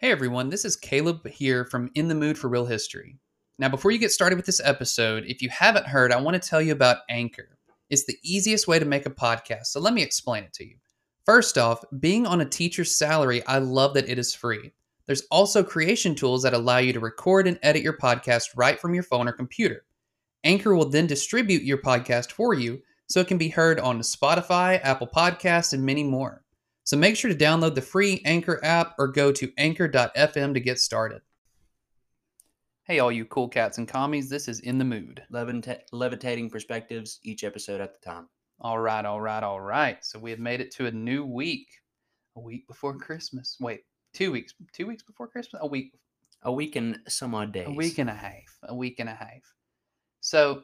Hey everyone, this is Caleb here from In the Mood for Real History. Now, before you get started with this episode, if you haven't heard, I want to tell you about Anchor. It's the easiest way to make a podcast, so let me explain it to you. First off, being on a teacher's salary, I love that it is free. There's also creation tools that allow you to record and edit your podcast right from your phone or computer. Anchor will then distribute your podcast for you so it can be heard on Spotify, Apple Podcasts, and many more. So make sure to download the free Anchor app or go to anchor.fm to get started. Hey, all you cool cats and commies, this is In the Mood. Levita- levitating perspectives each episode at the time. All right, all right, all right. So we have made it to a new week, a week before Christmas. Wait, two weeks, two weeks before Christmas? A week, A week and some odd days. a week and a half, a week and a half. So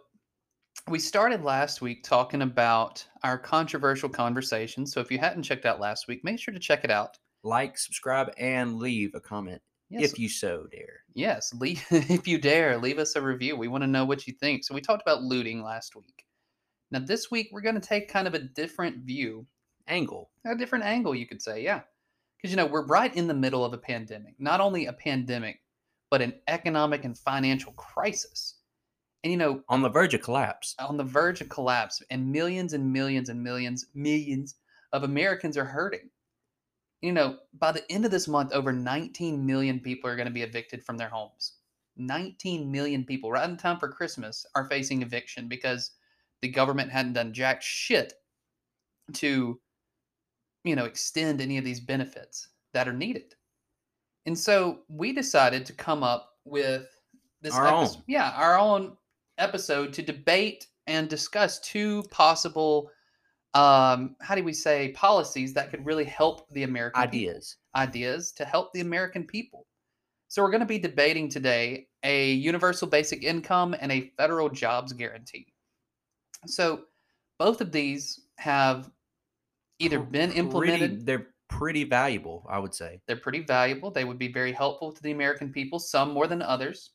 we started last week talking about our controversial conversation. So if you hadn't checked out last week, make sure to check it out. Like, subscribe, and leave a comment Yes, if you so dare. yes, leave, if you dare, leave us a review. We want to know what you think. So we talked about looting last week. Now this week we're going to take kind of a different view Angle. a different angle, you could say, yeah. Because, you know, we're right in the middle of a pandemic. Not only a pandemic, but an economic and financial crisis. And, you know, On the verge of collapse. on the verge of collapse, and millions and millions and millions, millions of Americans are hurting. You know, by the end of this month, over 19 million people are going to be evicted from their homes. 19 million people, right in time for Christmas, are facing eviction because the government hadn't done jack shit to, you know, extend any of these benefits that are needed. And so we decided to come up with this Our epis- own. yeah, our own episode to debate and discuss two possible um how do we say policies that could really help the American people Ideas. ideas to help the American people. So we're going to be debating today a universal basic income and a federal jobs guarantee. So both of these have either been pretty- implemented, they're pretty valuable, I would say. they're pretty valuable, they would be very helpful to the American people, some more than others.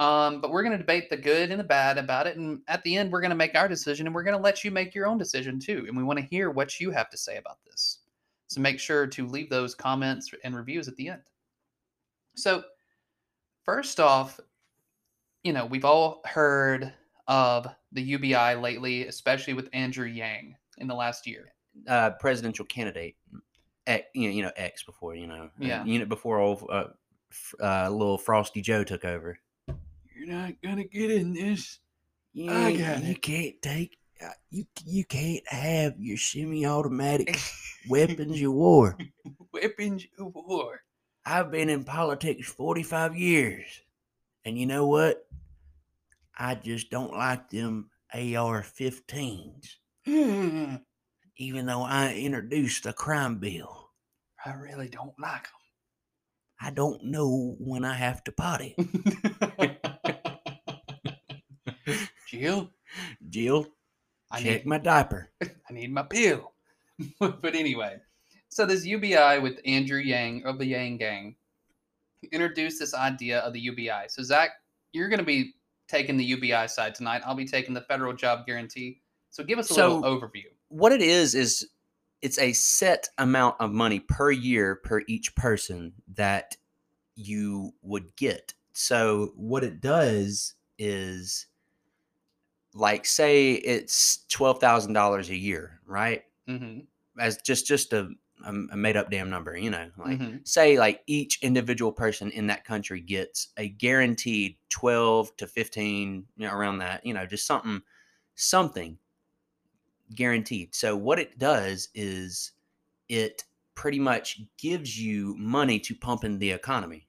Um, but we're going to debate the good and the bad about it. And at the end, we're going to make our decision and we're going to let you make your own decision too. And we want to hear what you have to say about this. So make sure to leave those comments and reviews at the end. So, first off, you know, we've all heard of the UBI lately, especially with Andrew Yang in the last year. Uh, presidential candidate. X, you, know, X before, you know. uh, Yeah. You know, before old, uh, uh, little Frosty Joe took over. You're not going to get in this. You, I got you it. can't take uh, you you can't have your semi-automatic weapons of war. Weapons of war. I've been in politics 45 years. And you know what? I just don't like them AR 15s, I even though I introduced a crime bill. I really don't like them. I don't know when I have to potty. Jill, Jill, I check need, my diaper. I need my pill. but anyway, so this UBI with Andrew Yang of the Yang Gang introduced this idea of the UBI. So Zach, you're going to be taking the UBI side tonight. I'll be taking the federal job guarantee. So give us a So- little overview. What it is, is it's a set amount of money per year per each person that you would get. So what it does is like say it's $12,000 a year, right? hmm As just just a a, a made up damn number, you know. Like hmm say like each individual person in that country gets a guaranteed 12 to 15 you know, around that you know just something something guaranteed so what it does is it pretty much gives you money to pump in the economy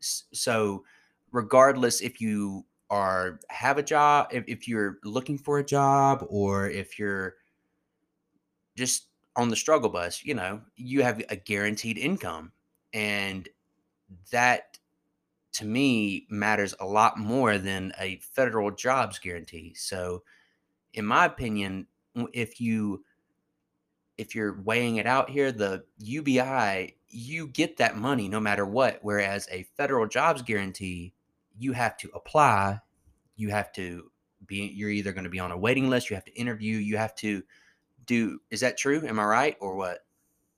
so regardless if you are have a job if, if you're looking for a job or if you're just on the struggle bus, you know, you have a guaranteed income. And that to me matters a lot more than a federal jobs guarantee. So in my opinion, if you if you're weighing it out here, the UBI, you get that money no matter what. Whereas a federal jobs guarantee, you have to apply, you have to be, you're either going to be on a waiting list, you have to interview, you have to do. Is that true? Am I right or what?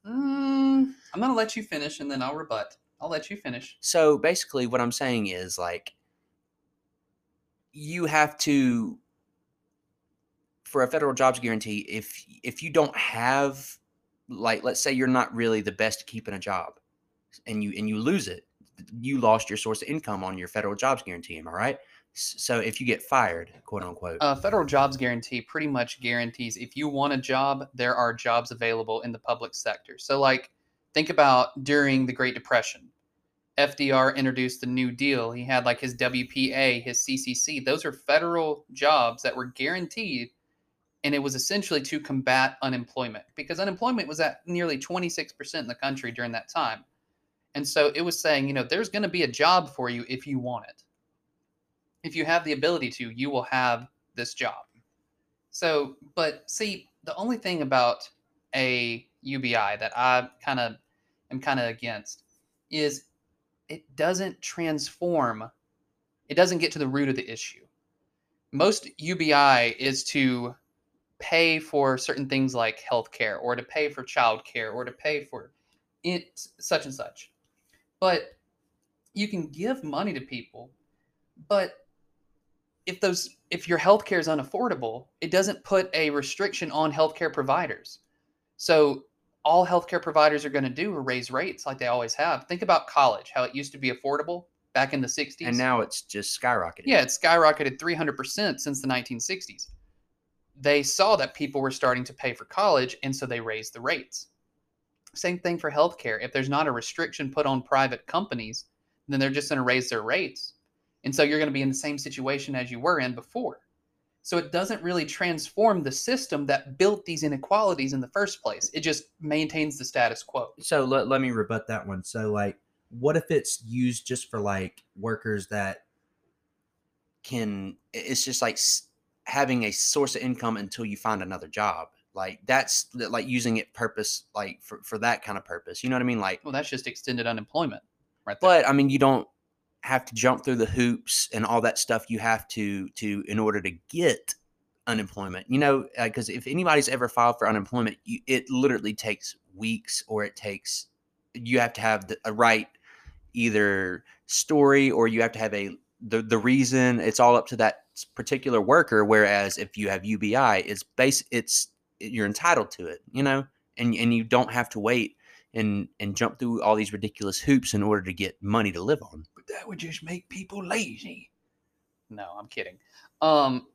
Mm, I'm going to let you finish and then I'll rebut. I'll let you finish. So basically, what I'm saying is like, you have to, for a federal jobs guarantee, if if you don't have, like, let's say you're not really the best keeping a job, and you and you lose it, you lost your source of income on your federal jobs guarantee. Am I right? So if you get fired, quote unquote, Uh, federal jobs guarantee pretty much guarantees if you want a job, there are jobs available in the public sector. So, like, think about during the Great Depression. FDR introduced the New Deal. He had like his WPA, his CCC. Those are federal jobs that were guaranteed, and it was essentially to combat unemployment because unemployment was at nearly 26% in the country during that time. And so it was saying, you know, there's going to be a job for you if you want it. If you have the ability to, you will have this job. So, but see, the only thing about a UBI that I kind of am kind of against is it doesn't transform, it doesn't get to the root of the issue. Most UBI is to pay for certain things like healthcare or to pay for childcare or to pay for it such and such. But you can give money to people, but if those if your healthcare is unaffordable, it doesn't put a restriction on healthcare providers. So all healthcare providers are going to do are raise rates like they always have. Think about college, how it used to be affordable back in the 60s. and now it's just skyrocketing. Yeah, it's skyrocketed 300% since the 1960s. They saw that people were starting to pay for college, and so they raised the rates. Same thing for healthcare. If there's not a restriction put on private companies, then they're just going to raise their rates. And so you're going to be in the same situation as you were in before. So it doesn't really transform the system that built these inequalities in the first place. It just maintains the status quo. So let, let me rebut that one. So like what if it's used just for like workers that can it's just like having a source of income until you find another job like that's like using it purpose like for, for that kind of purpose you know what i mean like Well, that's just extended unemployment right there. but i mean you don't have to jump through the hoops and all that stuff you have to to in order to get unemployment you know uh, because if anybody's ever filed for unemployment you, it literally takes weeks or it takes you have to have the, a right either story or you have to have a the, the reason it's all up to that particular worker whereas if you have ubi it's base it's you're entitled to it you know and and you don't have to wait and and jump through all these ridiculous hoops in order to get money to live on but that would just make people lazy. No, I'm kidding. Um,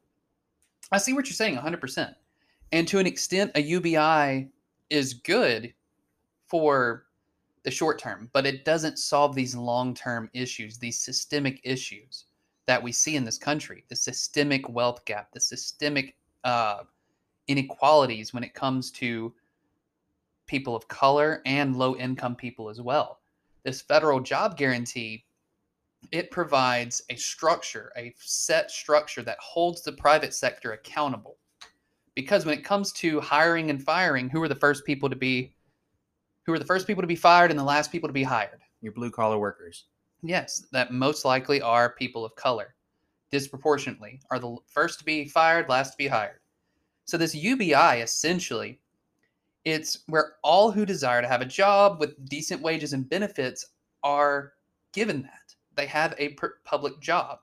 I see what you're saying 100%. And to an extent, a UBI is good for the short term, but it doesn't solve these long term issues, these systemic issues that we see in this country the systemic wealth gap, the systemic uh, inequalities when it comes to people of color and low income people as well. This federal job guarantee it provides a structure, a set structure that holds the private sector accountable. Because when it comes to hiring and firing, who are the first people to be who are the first people to be fired and the last people to be hired? your blue collar workers Yes, that most likely are people of color. Disproportionately are the first to be fired, last to be hired. So this UBI essentially it's where all who desire to have a job with decent wages and benefits are given that. They have a public job.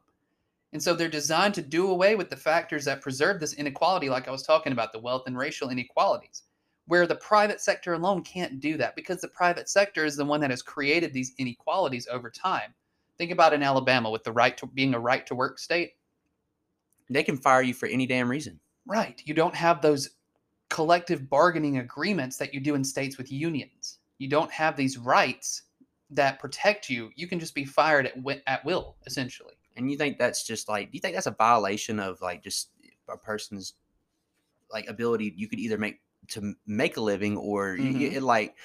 And so they're designed to do away with the factors that preserve this inequality, like I was talking about, the wealth and racial inequalities, where the private sector alone can't do that because the private sector is the one that has created these inequalities over time. Think about in Alabama with the right to being a right to work state. they can fire you for any damn reason Right. You don't have those collective bargaining agreements that you do in states with unions. You don't have these rights that protect you. You can just be fired at, wi- at will, essentially. and you think that's just like do you think that's a violation of like just a person's like ability you could either make to make a living or y- y- Mhm. it like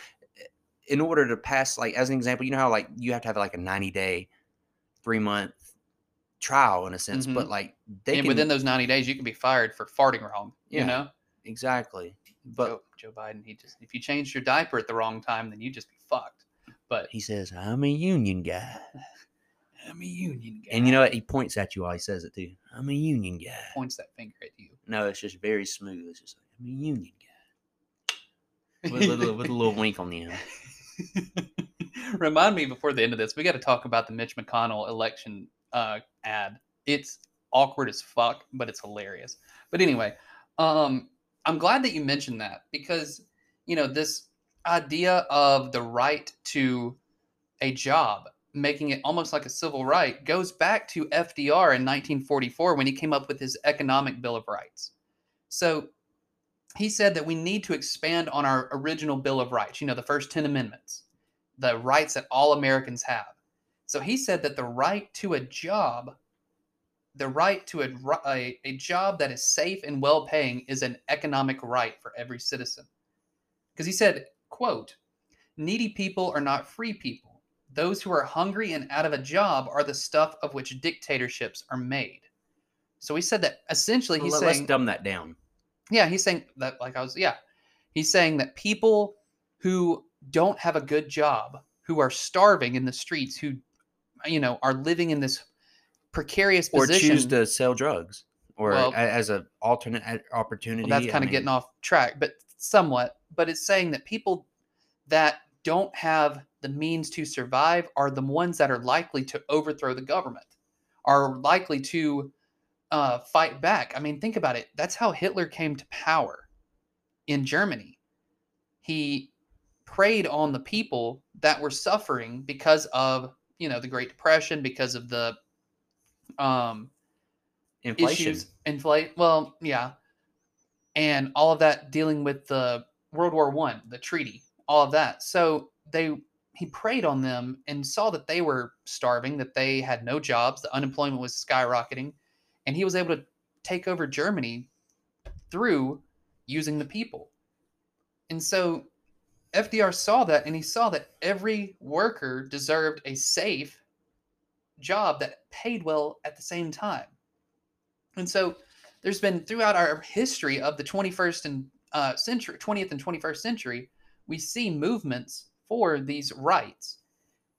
in order to pass like as an example you know how like you have to have like a 90 day three month trial in a sense but mm-hmm. like they and can within those 90 days, you can be fired for farting wrong. Yeah. You know? exactly but Joe, Joe Biden, he just, if you changed your diaper at the wrong time, then you just be fucked. But he says i'm a union guy I'm a union guy. and you know what he points at you while he says it too i'm a union guy points that finger at you. no it's just very smooth it's just like i'm a union guy with a little, with a little wink on the end Remind me before the end of this, we got to talk about the Mitch McConnell election uh, ad. It's awkward as fuck, but it's hilarious. But anyway, um, I'm glad that you mentioned that because you know this idea of the right to a job, making it almost like a civil right, goes back to FDR in 1944 when he came up with his Economic Bill of Rights. So he said that we need to expand on our original Bill of Rights, you know, the first 10 amendments, the rights that all Americans have. So he said that the right to a job, the right to a, a, a job that is safe and well paying is an economic right for every citizen. Because he said, quote, needy people are not free people. Those who are hungry and out of a job are the stuff of which dictatorships are made. So he said that essentially he's Well, saying let's dumb that down. yeah, he's saying that like I was yeah. He's saying that people who don't have a good job, who are starving in the streets, who you know, are living in this precarious position Or choose to sell drugs, or Well- as an alternate opportunity. well, that's I kind of mean, getting off track, but somewhat. But it's saying that people that don't have the means to survive are the ones that are likely to overthrow the government, are likely to uh, fight back. I mean, think about it. That's how Hitler came to power in Germany. He preyed on the people that were suffering because of you know the Great Depression, because of the um, inflation. issues inflate well yeah. And all of that dealing with the world war one the treaty all of that. So they he preyed on them and saw that they were starving that they had no jobs the unemployment was skyrocketing and he was able to take over germany through using the people. And so fdr saw that and he saw that every worker deserved a safe job that paid well at the same time and so there's been throughout our history of the 21st and uh, century, 20th and 21st century, we see movements for these rights.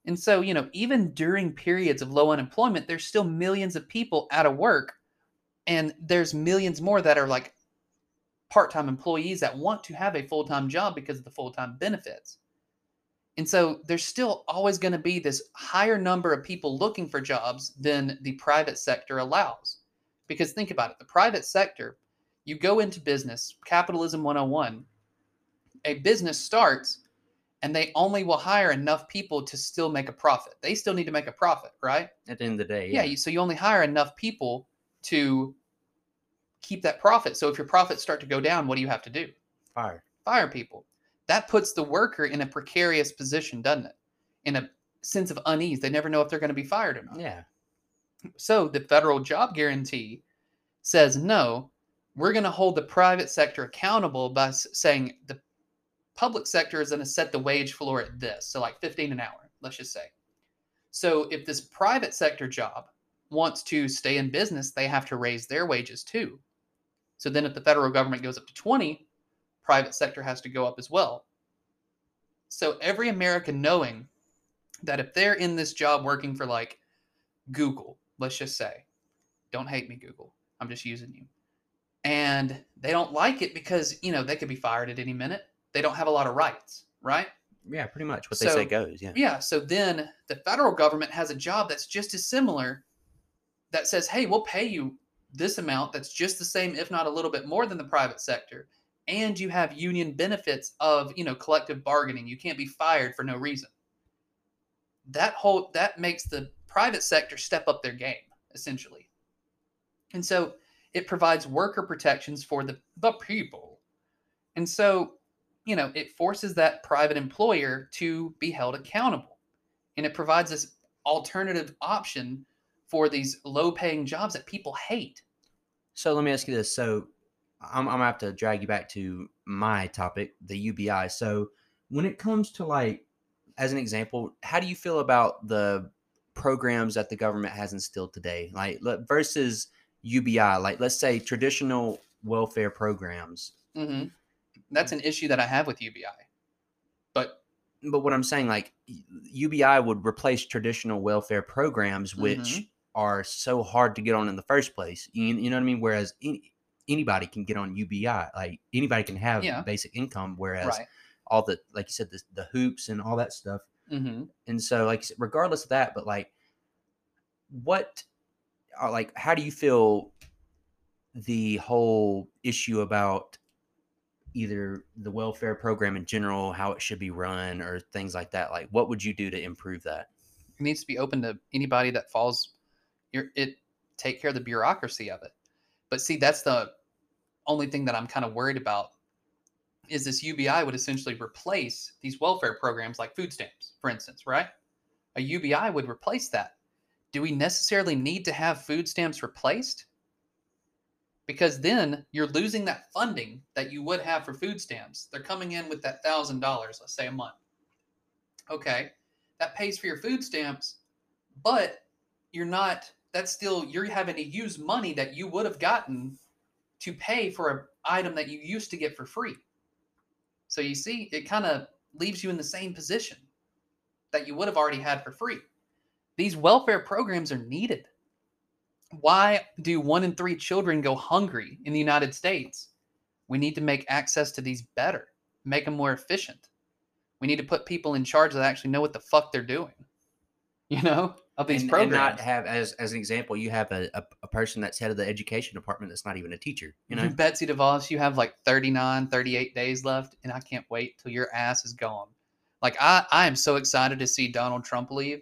And so, you know, even during periods of low unemployment, there's still millions of people out of work. And there's millions more that are like part time employees that want to have a full time job because of the full time benefits. And so there's still always going to be this higher number of people looking for jobs than the private sector allows. Because think about it the private sector, you go into business, capitalism 101, a business starts and they only will hire enough people to still make a profit. They still need to make a profit, right? At the end of the day, Yeah, yeah. so you only hire enough people to keep that profit. So if your profits start to go down, what do you have to do? fire. Fire people. That puts the worker in a precarious position, doesn't it? In a sense of unease. They never know if they're going to be fired or not. Yeah. So the federal job guarantee says no, we're going to hold the private sector accountable by saying the public sector is going to set the wage floor at this, so like 15 an hour, let's just say. So if this private sector job wants to stay in business, they have to raise their wages too. So then if the federal government goes up to 20, private sector has to go up as well. So every American knowing that if they're in this job working for like Google, let's just say, don't hate me, Google. I'm just using you. And they don't like it because, you know, they could be fired at any minute. They don't have a lot of rights, right? Yeah, pretty much what they say goes. Yeah. Yeah. So then the federal government has a job that's just as similar that says, hey, we'll pay you this amount that's just the same, if not a little bit more than the private sector. And you have union benefits of, you know, collective bargaining. You can't be fired for no reason. That whole that makes the private sector step up their game, essentially. And so it provides worker protections for the, the people. And so you know, it forces that private employer to be held accountable. And it provides this alternative option for these low paying jobs that people hate. So let me ask you this. So I'm, I'm gonna have to drag you back to my topic, the UBI. So when it comes to like, as an example, how do you feel about the programs that the government has instilled today, like versus UBI? Like, let's say traditional welfare programs. hmm That's an issue that I have with UBI. But But what I'm saying, like, UBI would replace traditional welfare programs, which Mhm. Are so hard to get on in the first place. You, you know what I mean? Whereas any, anybody can get on UBI, like anybody can have Yeah. basic income. Whereas right. all the, like you said, the, the hoops and all that stuff, Mm-hmm. And so, like, regardless of that, but like, what, like, how do you feel the whole issue about either the welfare program in general, how it should be run, or things like that? Like, what would you do to improve that? It needs to be open to anybody that falls. Your it take care of the bureaucracy of it. But see, that's the only thing that I'm kind of worried about. Is this UBI would essentially replace these welfare programs like food stamps, for instance, right? A UBI would replace that. Do we necessarily need to have food stamps replaced? Because then you're losing that funding that you would have for food stamps. They're coming in with that thousand dollars, let's say a month. Okay, that pays for your food stamps, but you're not. That's still you're having to use money that you would have gotten to pay for an item that you used to get for free. So you see, it kind of leaves you in the same position that you would have already had for free. These welfare programs are needed. Why do one in three children go hungry in the United States? We need to make access to these better, make them more efficient. We need to put people in charge that actually know what the fuck they're doing. You know, of these and, programs. and not have as as an example, you have a, a, a person that's head of the education department that's not even a teacher. You know, Betsy DeVos, you have like 39, 38 days left, and I can't wait till your ass is gone. Like I, I am so excited to see Donald Trump leave,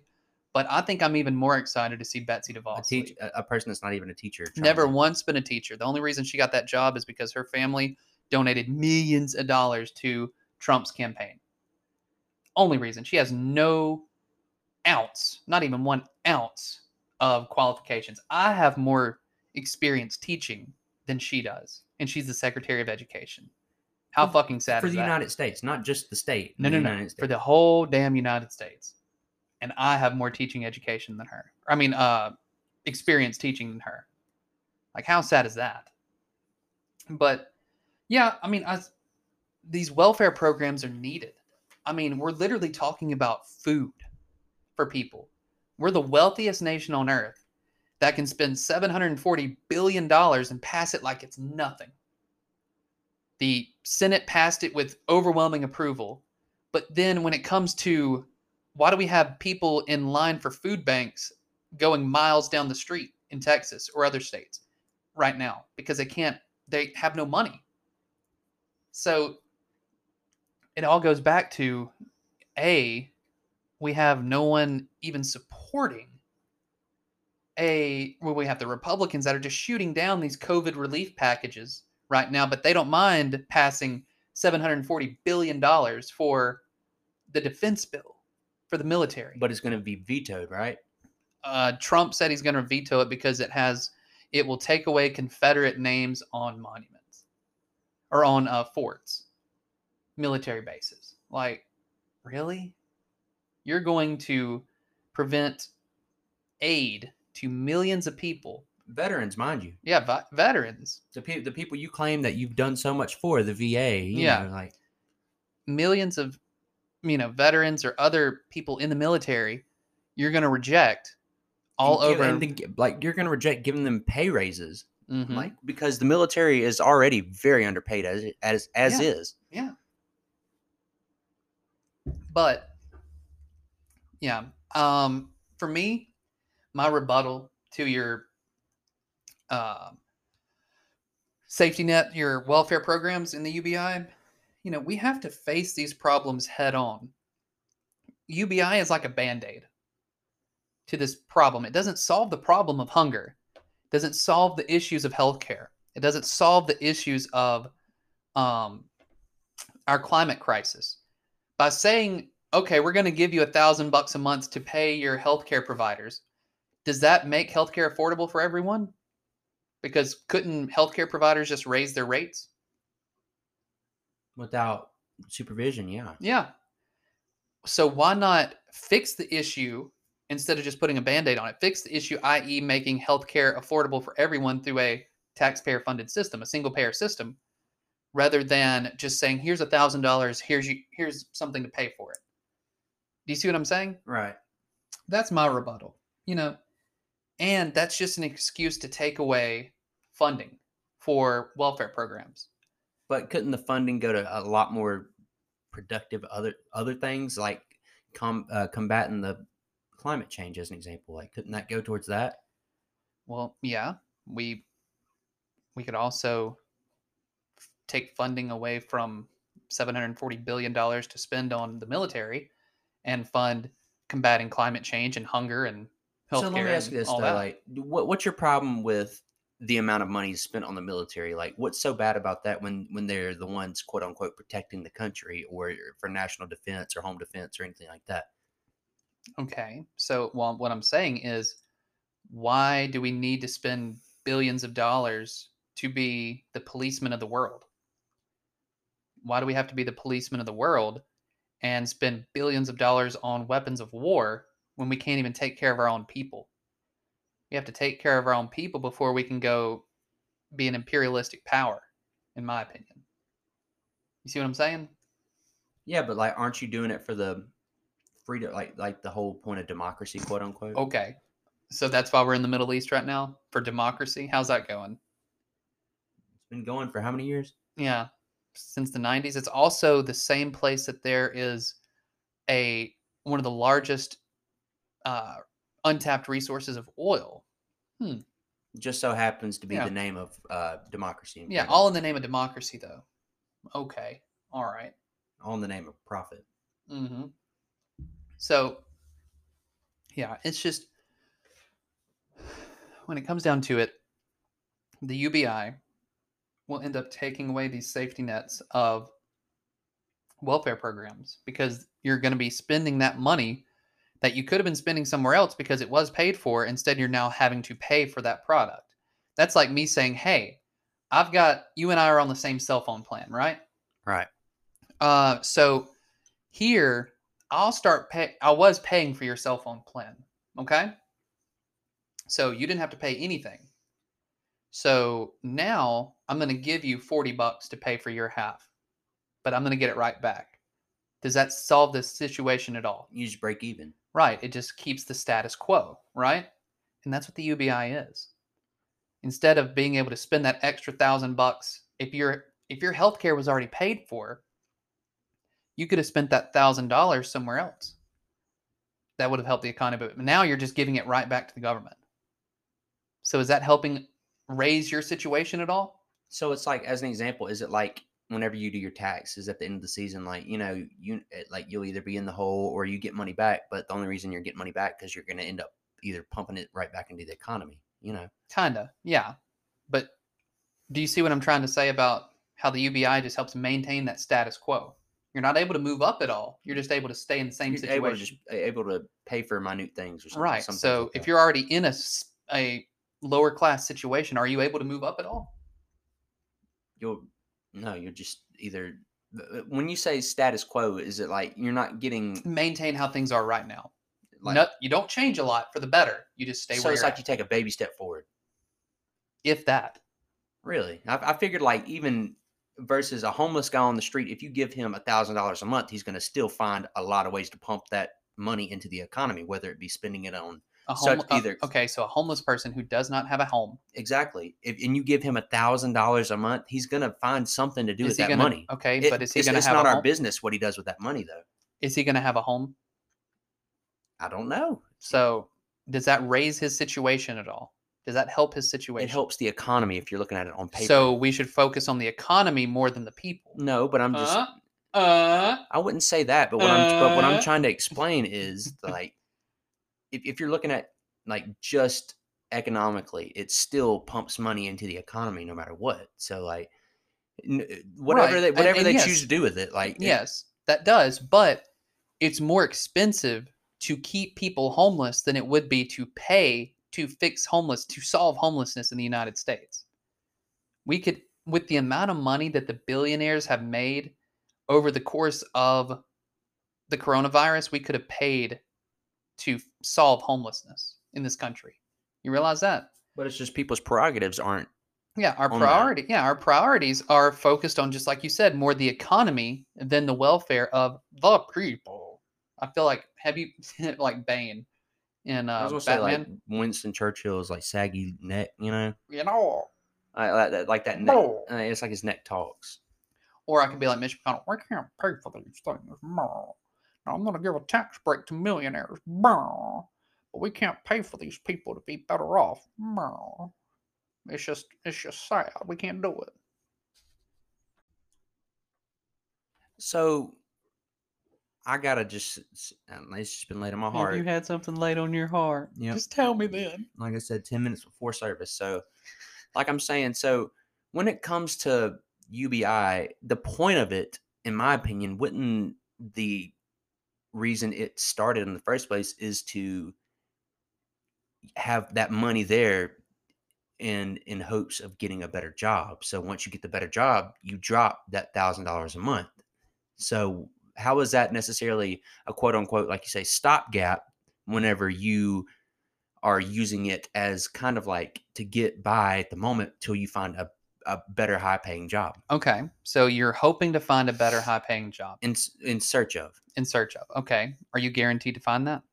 but I think I'm even more excited to see Betsy DeVos. a teach a, a person that's not even a teacher. Never to- once been a teacher. The only reason she got that job is because her family donated millions of dollars to Trump's campaign. Only reason. She has no ounce, not even one ounce of qualifications. I have more experience teaching than she does, and she's the Secretary of Education. How For- fucking sad for the that? United States, not just the state. No, the no, no. United For the whole damn United States. And I have more teaching education than her. I mean, uh, experience teaching than her. Like, how sad is that? But yeah, I mean, I, these welfare programs are needed. I mean, we're literally talking about food for people. We're the wealthiest nation on earth that can spend $740 billion and pass it like it's nothing. The Senate passed it with overwhelming approval. But then when it comes to why do we have people in line for food banks going miles down the street in Texas or other states right now? Because they can't, they have no money. So it all goes back to A, we have no one even supporting a well, we have the Republicans that are just shooting down these COVID relief packages right now, but they don't mind passing 740 billion dollars for the defense bill for the military. but it's going to be vetoed, right? uh, Trump said he's going to veto it because it has it will take away Confederate names on monuments or on uh, forts, military bases. Like, really? You're going to prevent aid to millions of people? Veterans, mind you, Yeah, vi- veterans, the pe- the people you claim that you've done so much for, the VA. Yeah. know, like millions of you know veterans or other people in the military. You're going to reject all and over. and then, like you're going to reject giving them pay raises, Mhm. like because the military is already very underpaid as as as Yeah. is. Yeah. But yeah, um, for me, my rebuttal to your uh, safety net, your welfare programs in the UBI, you know, we have to face these problems head on. UBI is like a band aid to this problem. It doesn't solve the problem of hunger, it doesn't solve the issues of healthcare, it doesn't solve the issues of um, our climate crisis by saying, okay, we're going to give you a thousand bucks a month to pay your healthcare providers. Does that make healthcare affordable for everyone? Because couldn't healthcare providers just raise their rates? Without supervision, yeah. Yeah. So why not fix the issue instead of just putting a band aid on it? Fix the issue, i.e., making healthcare affordable for everyone through a taxpayer funded system, a single payer system, rather than just saying, here's a thousand dollars, here's you here's something to pay for it. Do you see what I'm saying? Right. That's my rebuttal. You know, and that's just an excuse to take away funding for welfare programs. But couldn't the funding go to a lot more productive other other things like com, uh, combating the climate change as an example. Like, couldn't that go towards that? Well, yeah, we we could also take funding away from 740 billion dollars to spend on the military and fund combating climate change and hunger and healthcare. so let me ask you this though: that. like, what, what's your problem with the amount of money spent on the military? Like, what's so bad about that when when they're the ones quote unquote protecting the country or for national defense or home defense or anything like that? Okay. So, well, what I'm saying is, why do we need to spend billions of dollars to be the policeman of the world? Why do we have to be the policeman of the world and spend billions of dollars on weapons of war when we can't even take care of our own people? We have to take care of our own people before we can go be an imperialistic power, in my opinion. You see what I'm saying? Yeah, but like, aren't you doing it for the freedom? Like, like the whole point of democracy, quote unquote. Okay. So that's why we're in the Middle East right now for democracy. How's that going? It's been going for how many years? Yeah, since the 90s. It's also the same place that there is a one of the largest uh, untapped resources of oil. Just so happens to be Yeah. the name of uh, democracy. Yeah, all in the name of democracy, though. Okay, all right. all in the name of profit. Mm-hmm. So, yeah, it's just when it comes down to it, the UBI will end up taking away these safety nets of welfare programs because you're going to be spending that money that you could have been spending somewhere else because it was paid for. Instead, you're now having to pay for that product. That's like me saying, "Hey, I've got you and I are on the same cell phone plan, right?" Right. Uh, so here I'll start pay. I was paying for your cell phone plan. Okay. So you didn't have to pay anything. So now I'm going to give you 40 bucks to pay for your half, but I'm going to get it right back. Does that solve this situation at all? You just break even. Right. It just keeps the status quo, right? And that's what the UBI is. Instead of being able to spend that extra thousand bucks, if your if your healthcare was already paid for, you could have spent that thousand dollars somewhere else. That would have helped the economy. But now you're just giving it right back to the government. So is that helping raise your situation at all? So it's like, as an example, is it like whenever you do your taxes at the end of the season, like you know, you like you'll either be in the hole or you get money back, but the only reason you're getting money back because you're going to end up either pumping it right back into the economy. You know, Kinda, yeah. But do you see what I'm trying to say about how the UBI just helps maintain that status quo? You're not able to move up at all. You're just able to stay in the same you're situation. able to just able to pay for minute things or something. right. some things So like if you're already in a a lower class situation, are you able to move up at all? you'll no, you're just either when you say status quo, is it like you're not getting Maintain how things are right now. like no, you don't change a lot for the better. You just stay so where it's like at, you take a baby step forward. if that. Really, I, I figured like even versus a homeless guy on the street, if you give him a thousand dollars a month, he's going to still find a lot of ways to pump that money into the economy, whether it be spending it on A Such home, uh, okay, so a homeless person who does not have a home exactly. If and you give him a thousand dollars a month, he's going to find something to do is with that gonna money. okay? It- but is he it's, going to it's have not our home? business what he does with that money, though. Is he going to have a home? I don't know. So does that raise his situation at all? Does that help his situation? It helps the economy if you're looking at it on paper. So we should focus on the economy more than the people. no, but I'm just Uh, uh, I wouldn't say that, but what I'm but what I'm Uh. trying to explain is like if, if you're looking at like just economically, it still pumps money into the economy no matter what. So like n- uh, whatever Right, they whatever and they yes. choose to do with it, like it- yes, that does, but it's more expensive to keep people homeless than it would be to pay to fix homeless to solve homelessness in the United States. We could with the amount of money that the billionaires have made over the course of the coronavirus, we could have paid to solve homelessness in this country. You realize that? but it's just people's prerogatives aren't Yeah, our on that. priority. Yeah, our priorities are focused on just like you said, more the economy than the welfare of the people. I feel like have you like Bane in I uh, was gonna Batman? say like Winston Churchill's like saggy neck, you know, you know, I, like that like that neck. No. Uh, it's like his neck talks. or I could be like Mitch McConnell. We can't pay for these things. No. Now I'm going to give a tax break to millionaires. But we can't pay for these people to be better off. It's just it's just sad. We can't do it. So I gotta just, s- and it's just been laid on my heart. You had something laid on your heart. Yep. Just tell me then. like I said, 10 minutes before service. So, like I'm saying, so when it comes to UBI, the point of it, in my opinion, wouldn't the reason it started in the first place is to have that money there in in hopes of getting a better job. So once you get the better job, you drop that thousand dollars a month. So how is that necessarily a quote unquote, like you say, stopgap whenever you are using it as kind of like to get by at the moment till you find a, a better high paying job Okay. So you're hoping to find a better high paying job in in search of in search of. Okay. Are you guaranteed to find that?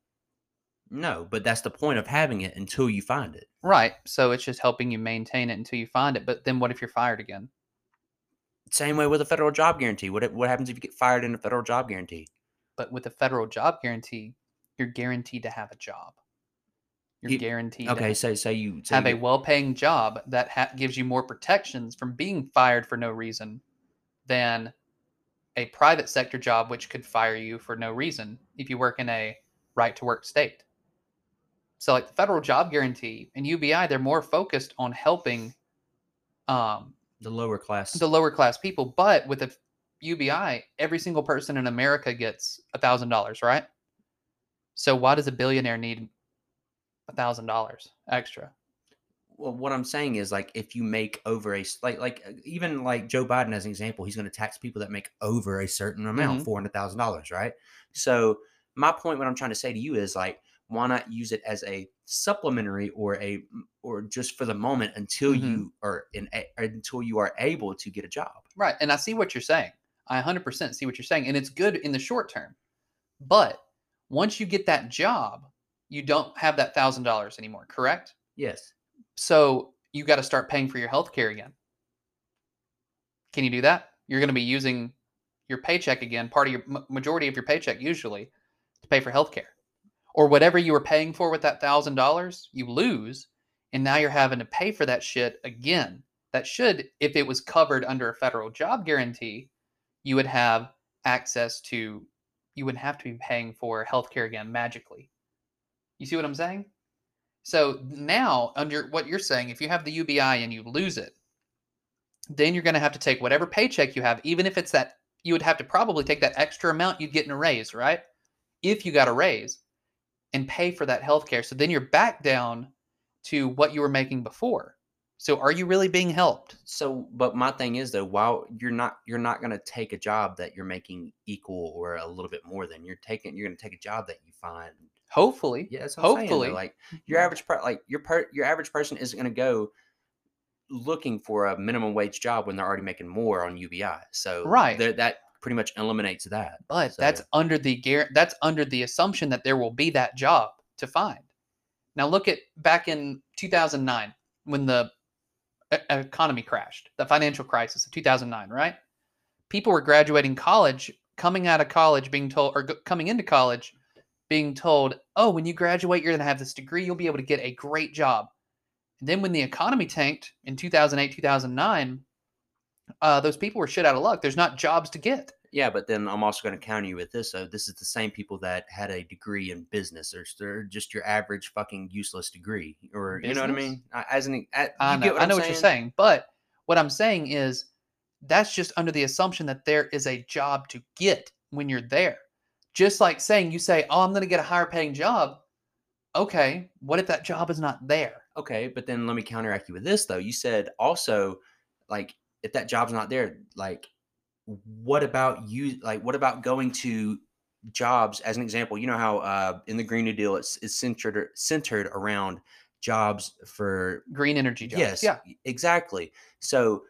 no but that's the point of having it until you find it Right. So it's just helping you maintain it until you find it. But then what if you're fired again? same way with a federal job guarantee what, what happens if you get fired in a federal job guarantee But with a federal job guarantee, you're guaranteed to have a job. You're You- guaranteed okay so say you have a well-paying job that ha- gives you more protections from being fired for no reason than a private sector job which could fire you for no reason if you work in a right to work state. So like the federal job guarantee and ubi they're more focused on helping um, the lower class. the lower class people but with a ubi every single person in america gets a thousand dollars right? So why does a billionaire need a thousand dollars extra well, what I'm saying is like if you make over a like like uh, even like Joe Biden as an example, he's going to tax people that make over a certain amount, four hundred thousand dollars, right? So my point, what I'm trying to say to you is like, why not use it as a supplementary or a or just for the moment until Mhm. you are in a, until you are able to get a job. Right. And I see what you're saying. I 100% see what you're saying. And it's good in the short term. But once you get that job, you don't have that $1,000 anymore, correct? Yes. So you got to start paying for your health care again. Can you do that? You're going to be using your paycheck again, part of your majority of your paycheck usually to pay for health care. Or whatever you were paying for with that $1,000, you lose. And now you're having to pay for that shit again. That should, if it was covered under a federal job guarantee, you would have access to, you wouldn't have to be paying for health care again magically. You see what I'm saying? So now, under what you're saying, if you have the UBI and you lose it, then you're going to have to take whatever paycheck you have, even if it's that you would have to probably take that extra amount you'd get in a raise, right? If you got a raise and pay for that health care. So then you're back down to what you were making before. So are you really being helped? So, but my thing is though, while you're not you're not going to take a job that you're making equal or a little bit more than you're taking, you're going to take a job that you find Hopefully. Yeah, I'm saying, Hopefully. like your mm-hmm. average per, like your per, your average person isn't going to go looking for a minimum wage job when they're already making more on UBI. So Right. that pretty much eliminates that. But that's under the that's under the assumption that there will be that job to find. Now look at back in 2009 when the economy crashed, the financial crisis of 2009, right? People were graduating college, coming out of college being told or coming into college being told, "Oh, when you graduate you're going to have this degree, you'll be able to get a great job." And then when the economy tanked in 2008, 2009, uh, those people were shit out of luck. There's not jobs to get. Yeah, but then I'm also going to counter you with this. So this is the same people that had a degree in business, or they're just your average fucking useless degree, or you know what I mean? I- As an, a- I know, what I know what you're saying, but what I'm saying is that's just under the assumption that there is a job to get when you're there. Just like saying you say, "Oh, I'm going to get a higher paying job." Okay, what if that job is not there? Okay, but then let me counteract you with this though. You said also, like, if that job's not there, like, what about you? Like, what about going to jobs as an example? You know how uh, in the Green New Deal it's, it's centered centered around jobs for Green energy jobs. yes, Yeah. exactly. So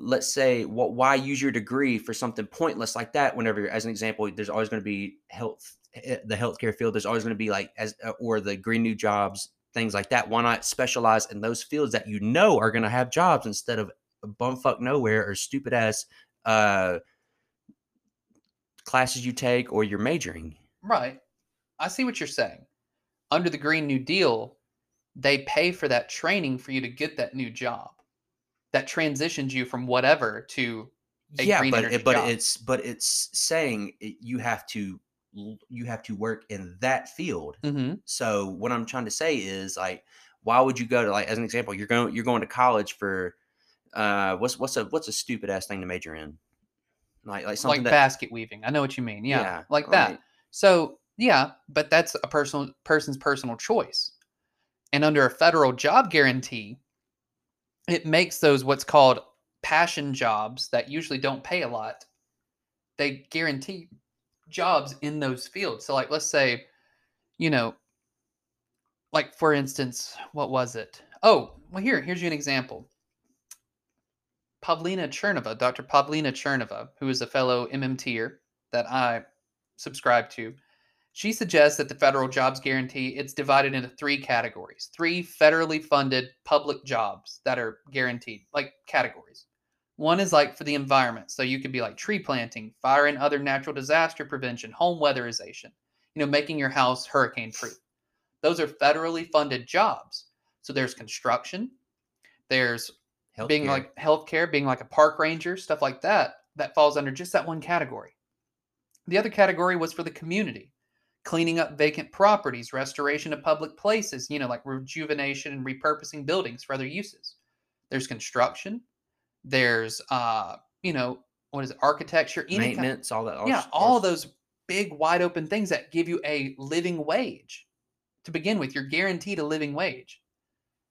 let's say what why use your degree for something pointless like that whenever as an example there's always going to be health eh, the healthcare field there's always going to be like as uh, or the green new jobs things like that why not specialize in those fields that you know are going to have jobs instead of bumfuck nowhere or stupid ass uh classes you take or you're majoring. Right. I see what you're saying. Under the Green New Deal, they pay for that training for you to get that new job that transitions you from whatever to a yeah, but but job. it's but it's saying it, you have to you have to work in that field. hmm So what I'm trying to say is like, why would you go to like as an example, you're going you're going to college for uh what's what's a what's a stupid ass thing to major in? Like like something like that basket weaving. I know what you mean. Yeah, Yeah, like that. So yeah, but that's a personal person's personal choice. And under a federal job guarantee, it makes those what's called passion jobs that usually don't pay a lot. They guarantee jobs in those fields. So like let's say, you know, like for instance, what was it? Oh, well here, here's you an example. Pavlina Tcherneva, Dr. Pavlina Tcherneva, who is a fellow MMTer that I subscribe to, she suggests that the federal jobs guarantee it's divided into three categories, three federally funded public jobs that are guaranteed, like categories. One is like for the environment, so you could be like tree planting, fire and other natural disaster prevention, home weatherization, you know, making your house hurricane proof. Those are federally funded jobs. So there's construction, there's being like healthcare, being like a park ranger, stuff like that, that falls under just that one category. The other category was for the community, cleaning up vacant properties, restoration of public places, you know, like rejuvenation and repurposing buildings for other uses. There's construction, there's uh, you know, what is it, architecture, any kind- maintenance, all that. all yeah, s- all those big wide open things that give you a living wage to begin with. You're guaranteed a living wage.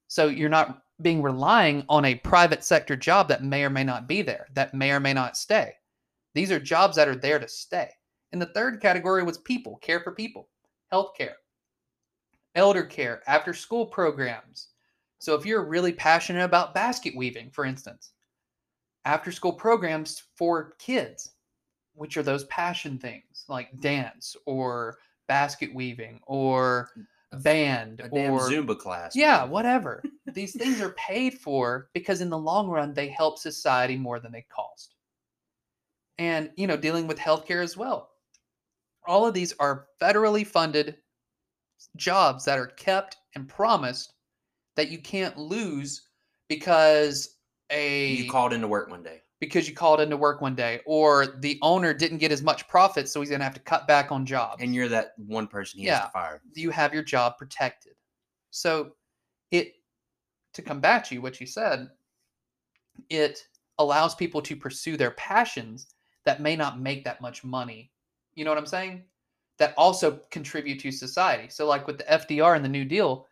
So you're not being relying on a private sector job that may or may not be there, that may or may not stay. These are jobs that are there to stay. And the third category was people, care for people, healthcare, elder care, after school programs. So if you're really passionate about basket weaving, for instance, after school programs for kids, which are those passion things like dance or basket weaving or band a or Zumba class. yeah, man. whatever. These things are paid for because in the long run they help society more than they cost. And you know, dealing with healthcare as well. All of these are federally funded jobs that are kept and promised that you can't lose because a You called into work one day. because you called into work one day or the owner didn't get as much profit so he's going to have to cut back on jobs And you're that one person he has Yeah. to fire. you have your job protected so it to combat you what you said it allows people to pursue their passions that may not make that much money you know what i'm saying? That also contribute to society. So like with the fdr and the new deal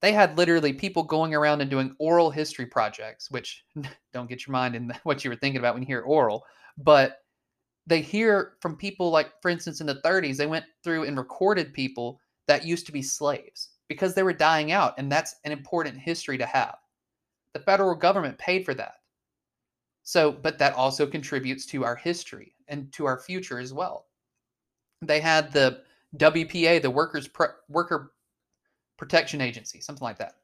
they had literally people going around and doing oral history projects which don't get your mind in what you were thinking about when you hear oral but they hear from people like for instance in the 30s they went through and recorded people that used to be slaves because they were dying out and that's an important history to have. The federal government paid for that. So but that also contributes to our history and to our future as well they had the WPA the workers Pro- worker protection agency something like that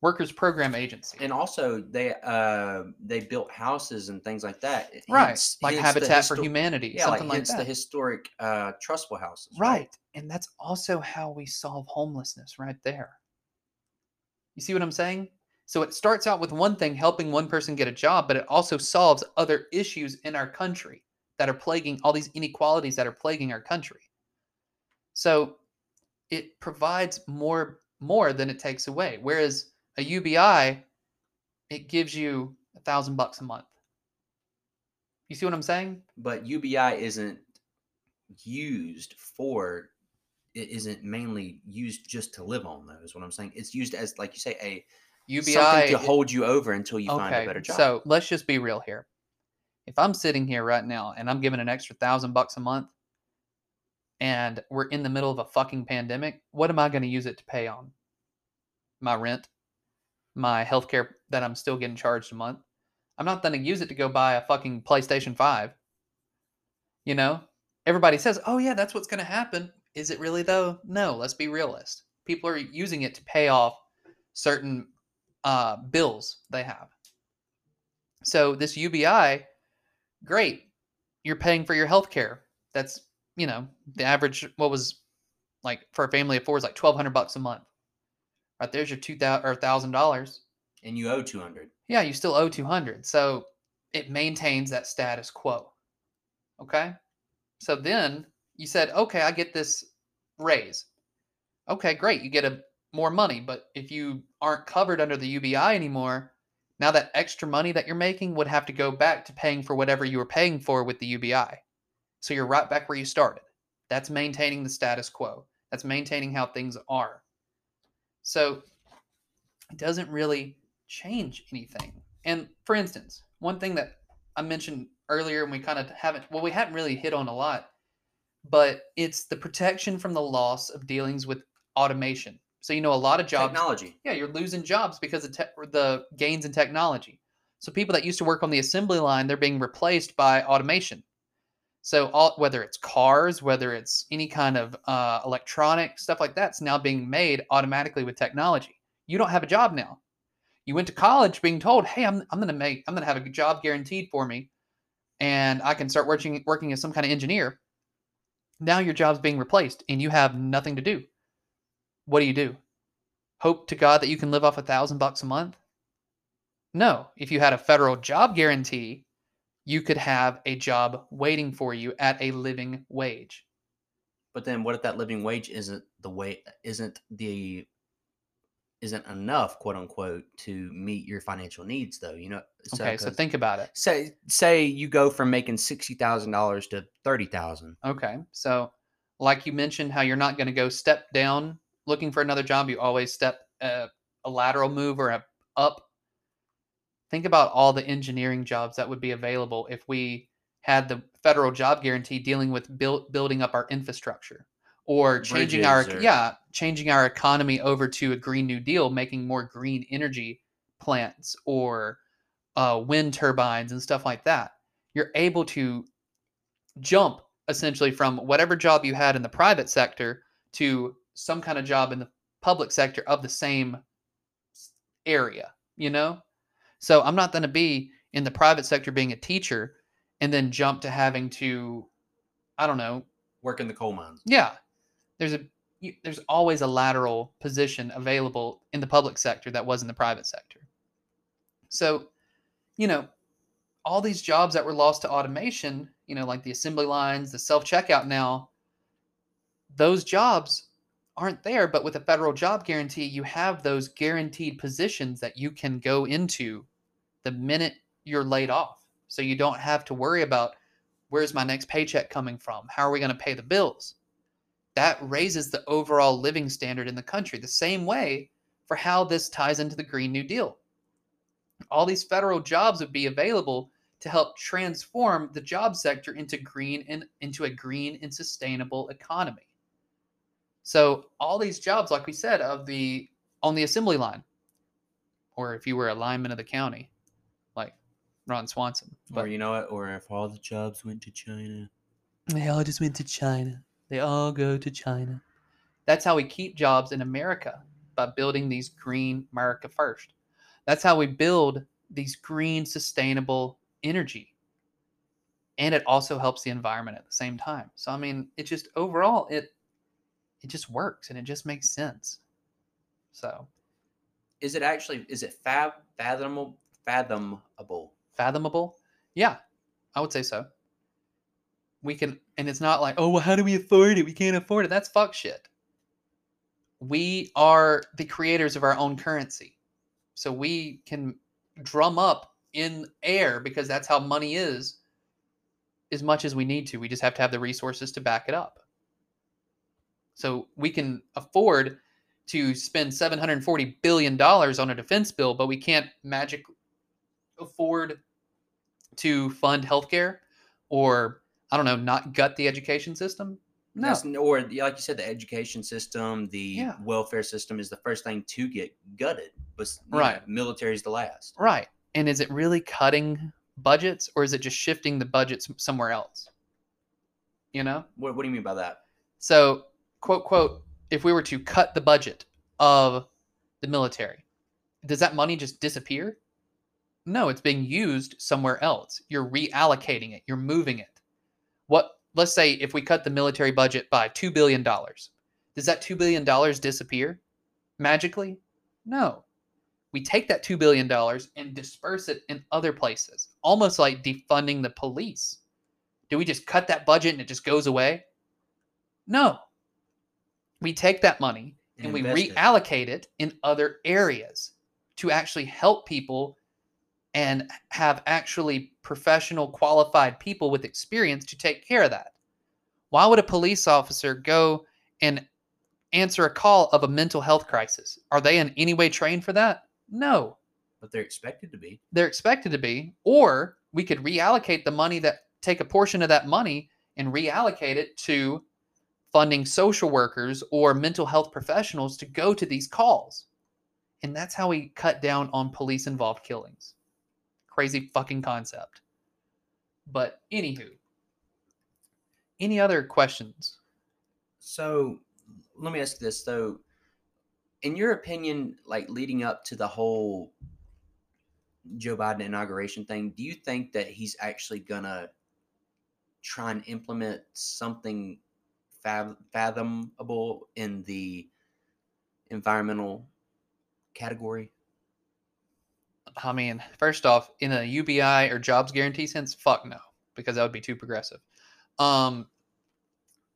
workers program agency And also they uh they built houses and things like that. right Hence- like hence habitat for humanity Yeah, something like, like that the historic uh trustful houses. Right. And that's also how we solve homelessness right there. You see what I'm saying? So it starts out with one thing, helping one person get a job, but it also solves other issues in our country that are plaguing all these inequalities that are plaguing our country. So it provides more more than it takes away. Whereas a UBI, it gives you a thousand bucks a month. You see what I'm saying? But UBI isn't used for it isn't mainly used just to live on though, is what I'm saying. It's used as like you say, a UBI something to hold you over until you find a better job. So let's just be real here. If I'm sitting here right now and I'm given an extra thousand bucks a month and we're in the middle of a fucking pandemic, what am I going to use it to pay on? My rent, my healthcare that I'm still getting charged a month. I'm not going to use it to go buy a fucking PlayStation 5. You know? Everybody says, oh, yeah, that's what's going to happen. Is it really, though? No, let's be realist. People are using it to pay off certain uh, bills they have. So this UBI, great. You're paying for your health care. That's you know the average. What was like for a family of four is like twelve hundred bucks a month. Right there's your two thousand or thousand dollars. And you owe 200. Yeah, you still owe two hundred. So it maintains that status quo. Okay. So then you said, okay, I get this raise. Okay, great. You get a more money, but if you aren't covered under the UBI anymore, now that extra money that you're making would have to go back to paying for whatever you were paying for with the UBI. So you're right back where you started. That's maintaining the status quo. That's maintaining how things are. So it doesn't really change anything. And for instance, one thing that I mentioned earlier and we kind of haven't well we haven't really hit on a lot, but it's the protection from the loss of dealings with automation. So you know a lot of jobs Technology. yeah, you're losing jobs because of te- the gains in technology. So people that used to work on the assembly line, they're being replaced by automation. So all, whether it's cars, whether it's any kind of uh, electronic stuff like that's now being made automatically with technology. You don't have a job now. You went to college being told, "Hey, I'm I'm gonna make I'm gonna have a job guaranteed for me, and I can start working working as some kind of engineer." Now your job's being replaced, and you have nothing to do. What do you do? Hope to God that you can live off a thousand bucks a month? No. If you had a federal job guarantee, you could have a job waiting for you at a living wage. But then what if that living wage isn't the way isn't the isn't enough, quote unquote, to meet your financial needs though, you know? Okay, so think about it. say say you go from making sixty thousand dollars to thirty thousand. Okay. So, like you mentioned, how you're not going to go step down looking for another job, you always step a, a lateral move or a up. Think about all the engineering jobs that would be available if we had the federal job guarantee dealing with build, building up our infrastructure or changing our or- yeah changing our economy over to a green new deal making more green energy plants or uh, wind turbines and stuff like that you're able to jump essentially from whatever job you had in the private sector to some kind of job in the public sector of the same area, you know? So I'm not going to be in the private sector being a teacher and then jump to having to I don't know. Work in the coal mines. Yeah. There's a there's always a lateral position available in the public sector that was in the private sector. So, you know, all these jobs that were lost to automation, you know, like the assembly lines, the self checkout now, those jobs aren't there. But with a federal job guarantee, you have those guaranteed positions that you can go into the minute you're laid off. So you don't have to worry about where's my next paycheck coming from? How are we going to pay the bills? That raises the overall living standard in the country, the same way for how this ties into the Green New Deal. All these federal jobs would be available to help transform the job sector into green and into a green and sustainable economy. So all these jobs, like we said, of the on the assembly line, or if you were a lineman of the county, like Ron Swanson. or you know what? Or if all the jobs went to China. They all just went to China. They all go to China. That's how we keep jobs in America by building these green America first. That's how we build these green sustainable energy. And it also helps the environment at the same time. So I mean, it just overall it it just works and it just makes sense. So, Is it actually is it fab fathomable fathomable? fathomable? Yeah, I would say so. We can, and it's not like, oh, well, how do we afford it? We can't afford it. That's fuck shit. We are the creators of our own currency. So we can drum up in air because that's how money is as much as we need to. We just have to have the resources to back it up. So we can afford to spend $740 billion on a defense bill, but we can't magic afford to fund healthcare or I don't know, not gut the education system. No. That's, or like you said, the education system, the Yeah. welfare system is the first thing to get gutted. But you know, Right. military's the last. Right. And is it really cutting budgets or is it just shifting the budgets somewhere else? You know? What, what do you mean by that? So, quote, quote, if we were to cut the budget of the military, does that money just disappear? No, it's being used somewhere else. You're reallocating it, you're moving it. What let's say if we cut the military budget by $2 billion, does that $2 billion disappear magically? No. We take that $2 billion and disperse it in other places, almost like defunding the police. Do we just cut that budget and it just goes away? No. We take that money and, we invest it. reallocate it in other areas to actually help people and have actually professional qualified people with experience to take care of that. Why would a police officer go and answer a call of a mental health crisis? Are they in any way trained for that? No. But they're expected to be. they're expected to be. Or we could reallocate the money that take a portion of that money and reallocate it to funding social workers or mental health professionals to go to these calls. And that's how we cut down on police involved killings. Crazy fucking concept. But anywho any other questions? So let me ask this though. In your opinion, like leading up to the whole Joe Biden inauguration thing, do you think that he's actually gonna try and implement something fathomable in the environmental category? I mean, first off, in a UBI or jobs guarantee sense, fuck no, because that would be too progressive. Um,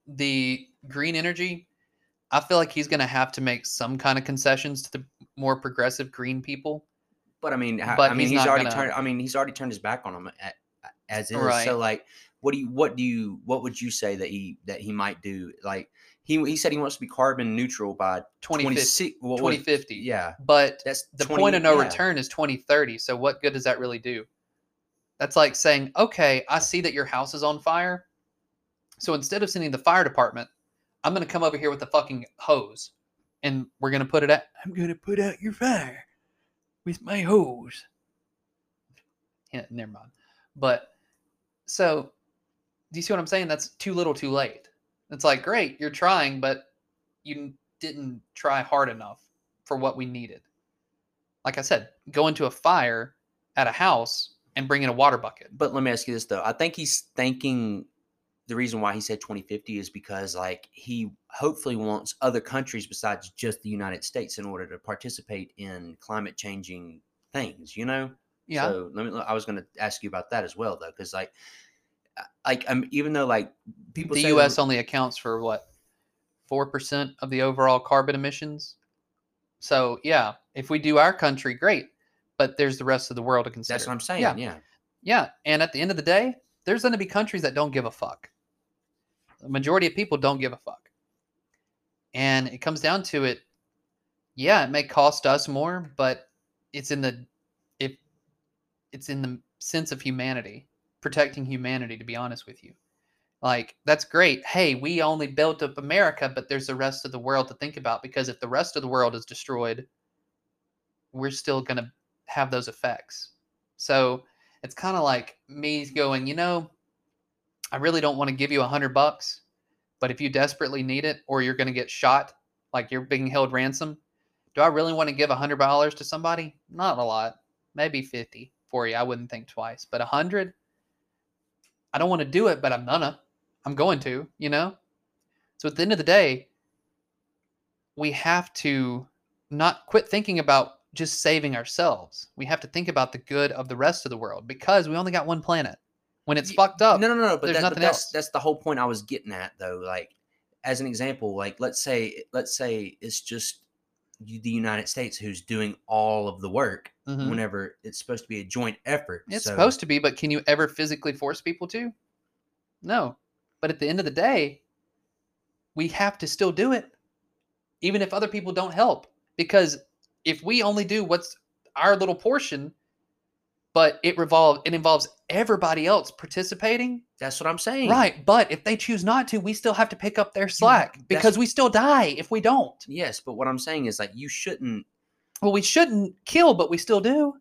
the green energy, I feel like he's going to have to make some kind of concessions to the more progressive green people. But I mean, But I mean, he's he's, already gonna- turned. I mean, he's already turned his back on them at, as is. Right. So, like, what do you, what do you, what would you say that he that he might do? Like, he he said he wants to be carbon neutral by 2050. 26 what was- 2050. Yeah, But that's the 20 point of no yeah. return is 2030. So what good does that really do? That's like saying, okay, I see that your house is on fire. So instead of sending the fire department, I'm going to come over here with a fucking hose and we're going to put it out. I'm going to put out your fire with my hose. Yeah, never mind. But so do you see what I'm saying? That's too little too late. It's like, great, you're trying, but you didn't try hard enough for what we needed. Like I said, go into a fire at a house and bring in a water bucket. But let me ask you this though. I think he's thinking the reason why he said 2050 is because like he hopefully wants other countries besides just the United States in order to participate in climate changing things, you know? Yeah. So let me I was going to ask you about that as well though cuz like like um, even though like people the US only accounts for what? 4% of the overall carbon emissions. So, yeah, if we do our country, great. But there's the rest of the world to consider. that's what I'm saying. Yeah. Yeah. Yeah, and at the end of the day, there's going to be countries that don't give a fuck. The majority of people don't give a fuck. And it comes down to it. Yeah, it may cost us more, but it's in the if it's in the sense of humanity, protecting humanity to be honest with you. Like that's great. Hey, we only built up America, but there's the rest of the world to think about because if the rest of the world is destroyed, we're still going to have those effects. So, it's kind of like me going, you know, I really don't want to give you a hundred bucks, but if you desperately need it or you're going to get shot, like you're being held ransom, do I really want to give a hundred dollars to somebody? Not a lot, maybe 50 for you. I wouldn't think twice, but a hundred, I don't want to do it, but I'm gonna, I'm going to, you know? So at the end of the day, we have to not quit thinking about just saving ourselves. We have to think about the good of the rest of the world because we only got one planet. When it's Ye- fucked up, No, no, no. But, there's that, but nothing that's else. that's the whole point I was getting at, though. Like, as an example, like let's say let's say it's just you- the United States who's doing all of the work Mhm. whenever it's supposed to be a joint effort. It's So- supposed to be, but can you ever physically force people to? No. But at the end of the day, we have to still do it, even if other people don't help. Because if we only do what's our little portion, but it revolve it involves everybody else participating, That's what I'm saying. right? But if they choose not to, we still have to pick up their slack that's- because we still die if we don't. Yes, but what I'm saying is like you shouldn't. Well, we shouldn't kill, but we still do.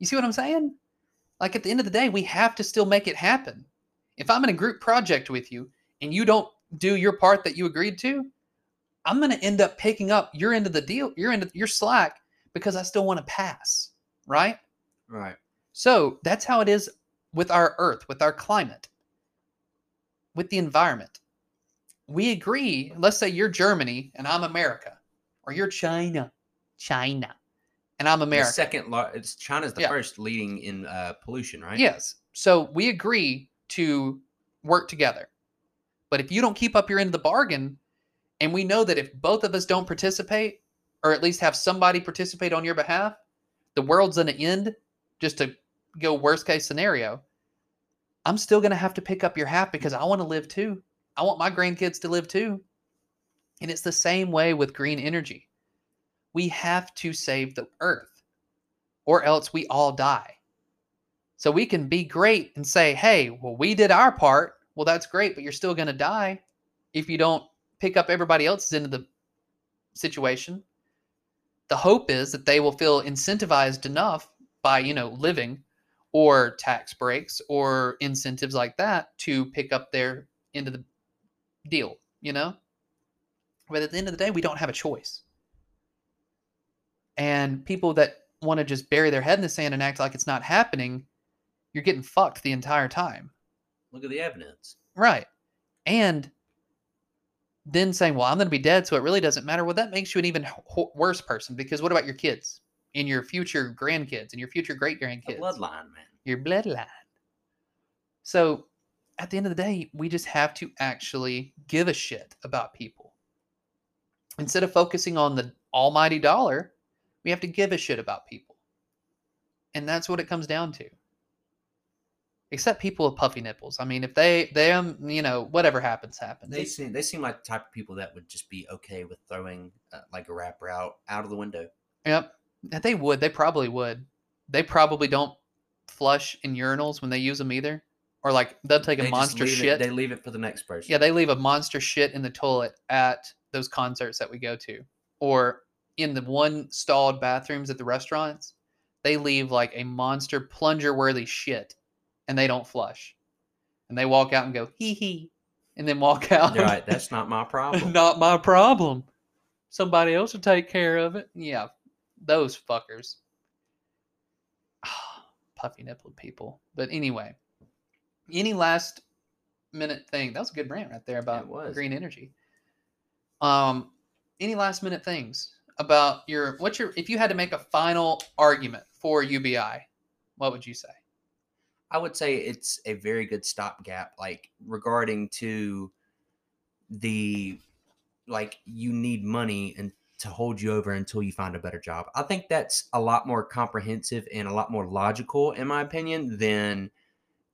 You see what I'm saying? Like at the end of the day, we have to still make it happen. If I'm in a group project with you and you don't do your part that you agreed to, I'm going to end up picking up your end of the deal, your end of your slack because I still want to pass, right? Right. So that's how it is with our earth, with our climate. with the environment. We agree, let's say you're Germany and I'm America, or you're China, China, and I'm The America. second, lar- it's China's the Yeah. first leading in uh, pollution, right? Yes. So we agree to work together. But if you don't keep up your end of the bargain, and we know that if both of us don't participate, or at least have somebody participate on your behalf, the world's going to end, just to go worst case scenario, I'm still going to have to pick up your half because I want to live too. I want my grandkids to live too. And it's the same way with green energy. We have to save the earth, or else we all die. So we can be great and say, hey, well, we did our part. Well, that's great, but you're still going to die if you don't pick up everybody else's end of the situation. The hope is that they will feel incentivized enough by, you know, living or tax breaks or incentives like that to pick up their end of the deal, you know? But at the end of the day, we don't have a choice. And people that want to just bury their head in the sand and act like it's not happening, you're getting fucked the entire time. Look at the evidence. Right. And then saying, well, I'm going to be dead, so it really doesn't matter. Well, that makes you an even ho- worse person because what about your kids and your future grandkids and your future great grandkids? bloodline, man. Your bloodline. So at the end of the day, we just have to actually give a shit about people. Instead of focusing on the almighty dollar, we have to give a shit about people. And that's what it comes down to. Except people with puffy nipples. I mean, if they, them, you know, whatever happens, happens. They seem they seem like the type of people that would just be okay with throwing uh, like a rapper out out of the window. Yep. They would. They probably would. They probably don't flush in urinals when they use them either. Or like they'll take a They monster leave it- shit. they leave it for the next person. Yeah, they leave a monster shit in the toilet at those concerts that we go to, or in the one stalled bathrooms at the restaurants. They leave like a monster plunger worthy shit, and they don't flush, and they walk out and go hee hee, and then walk out. Like, that's not my problem. not my problem. Somebody else will take care of it. Yeah, those fuckers. Puffy nippled people. But anyway, any last minute thing? That was a good rant right there about green energy. Um, any last minute things about your what's your if you had to make a final argument for UBI, what would you say? I would say it's a very good stopgap, like regarding to the like you need money and to hold you over until you find a better job. I think that's a lot more comprehensive and a lot more logical, in my opinion, than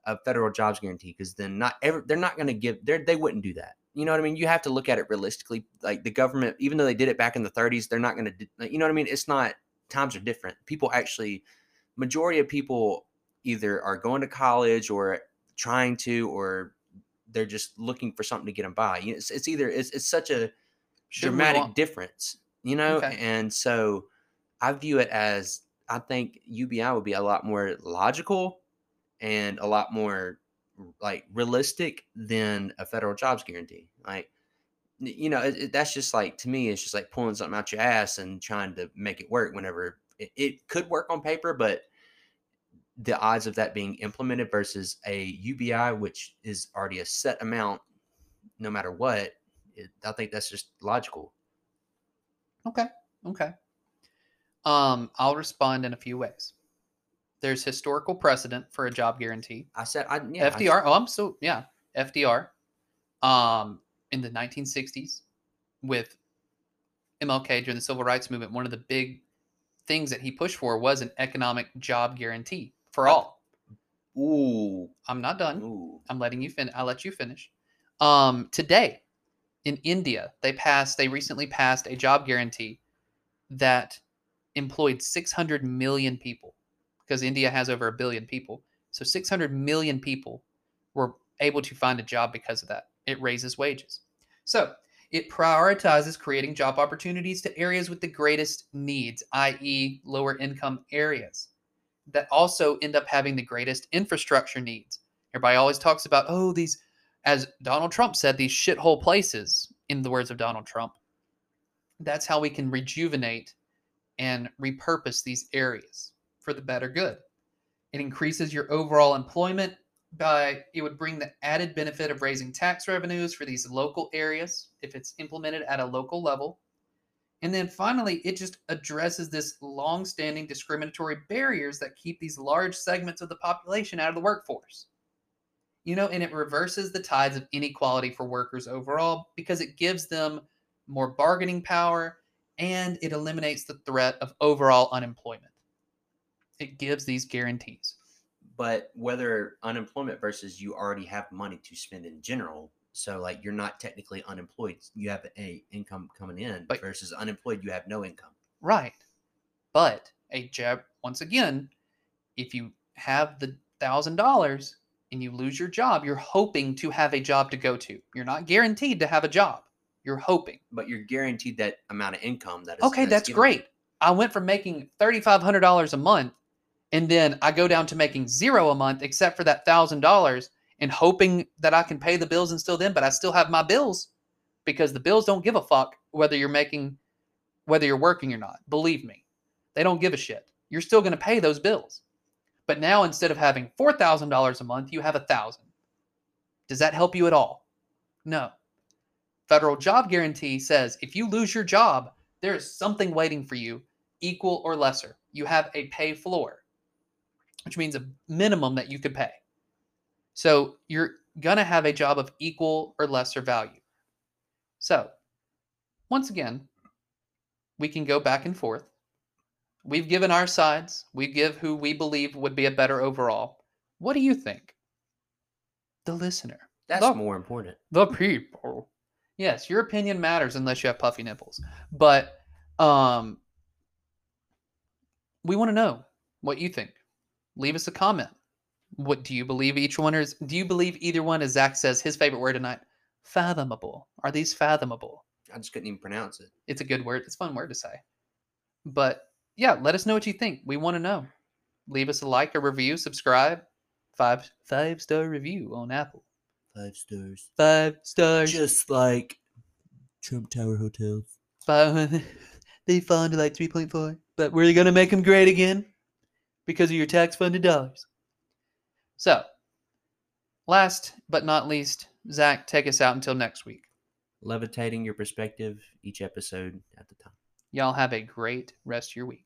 a federal jobs guarantee. Because then not ever they're not going to give they they wouldn't do that. You know what I mean? You have to look at it realistically. Like the government, even though they did it back in the 30s, they're not going to. You know what I mean? It's not. Times are different. People actually, majority of people either are going to college or trying to, or they're just looking for something to get them by. You know, It's, it's either it's, it's such a dramatic want- difference, you know. Okay. And so I view it as I think UBI would be a lot more logical and a lot more like realistic than a federal jobs guarantee. Like you know, it, it- that's just like to me, it's just like pulling something out your ass and trying to make it work. Whenever it, it could work on paper, but the odds of that being implemented versus a UBI, which is already a set amount, no matter what, it, I think that's just logical. Okay. Okay. Um, I'll respond in a few ways. There's historical precedent for a job guarantee. I said, I yeah, I FDR. Oh, I'm so yeah, FDR. Um, in the 1960s, with MLK during the Civil Rights Movement, one of the big things that he pushed for was an economic job guarantee for all. Ooh, I'm not done. ooh. I'm letting you finish. I'll let you finish. Um, today, in India, they passed. They recently passed a job guarantee that employed 600 million people, because India has over a billion people. So 600 million people were able to find a job because of that. It raises wages. So it prioritizes creating job opportunities to areas with the greatest needs, i.e., lower income areas that also end up having the greatest infrastructure needs. Everybody always talks about, oh, these, as Donald Trump said, these shithole places, in the words of Donald Trump. That's how we can rejuvenate and repurpose these areas for the better good. It increases your overall employment by it would bring the added benefit of raising tax revenues for these local areas if it's implemented at a local level. And then finally, it just addresses this long-standing discriminatory barriers that keep these large segments of the population out of the workforce. You know, and it reverses the tides of inequality for workers overall because it gives them more bargaining power and it eliminates the threat of overall unemployment. It gives these guarantees. but whether unemployment versus you already have money to spend in general so like you're not technically unemployed you have a income coming in But- versus unemployed you have no income Right. But a job, once again, if you have the thousand dollars and you lose your job, you're hoping to have a job to go to. You're not guaranteed to have a job. You're hoping. but you're guaranteed that amount of income that is Okay, that's given. great. I went from making $3,500 a month and then I go down to making zero a month except for that thousand dollars and hoping that I can pay the bills and still then, but I still have my bills because the bills don't give a fuck whether you're making, whether you're working or not. Believe me, they don't give a shit. You're still going to pay those bills. But now instead of having $4,000 a month, you have a thousand. Does that help you at all? No. Federal job guarantee says if you lose your job, there is something waiting for you, equal or lesser. You have a pay floor, which means a minimum that you could pay. So you're going to have a job of equal or lesser value. So, once again, we can go back and forth. We've given our sides, we give who we believe would be a better overall. What do you think? The listener, that's The- more important the people. Yes, your opinion matters unless you have puffy nipples. But um we want to know what you think. Leave us a comment. What do you believe each one is do you believe either one as Zach says his favorite word tonight? Fathomable. Are these fathomable? i just couldn't even pronounce it It's a good word. It's a fun word to say. But yeah, let us know what you think. We want to know. Leave us a like, a review, subscribe. Five five star review on Apple. five stars Five stars. Just like Trump Tower hotels. Five, they fall into like 3.4. But we're going to make them great again because of your tax funded dollars. So, last but not least, Zach, take us out until next week. levitating your perspective each episode at the time Y'all have a great rest of your week.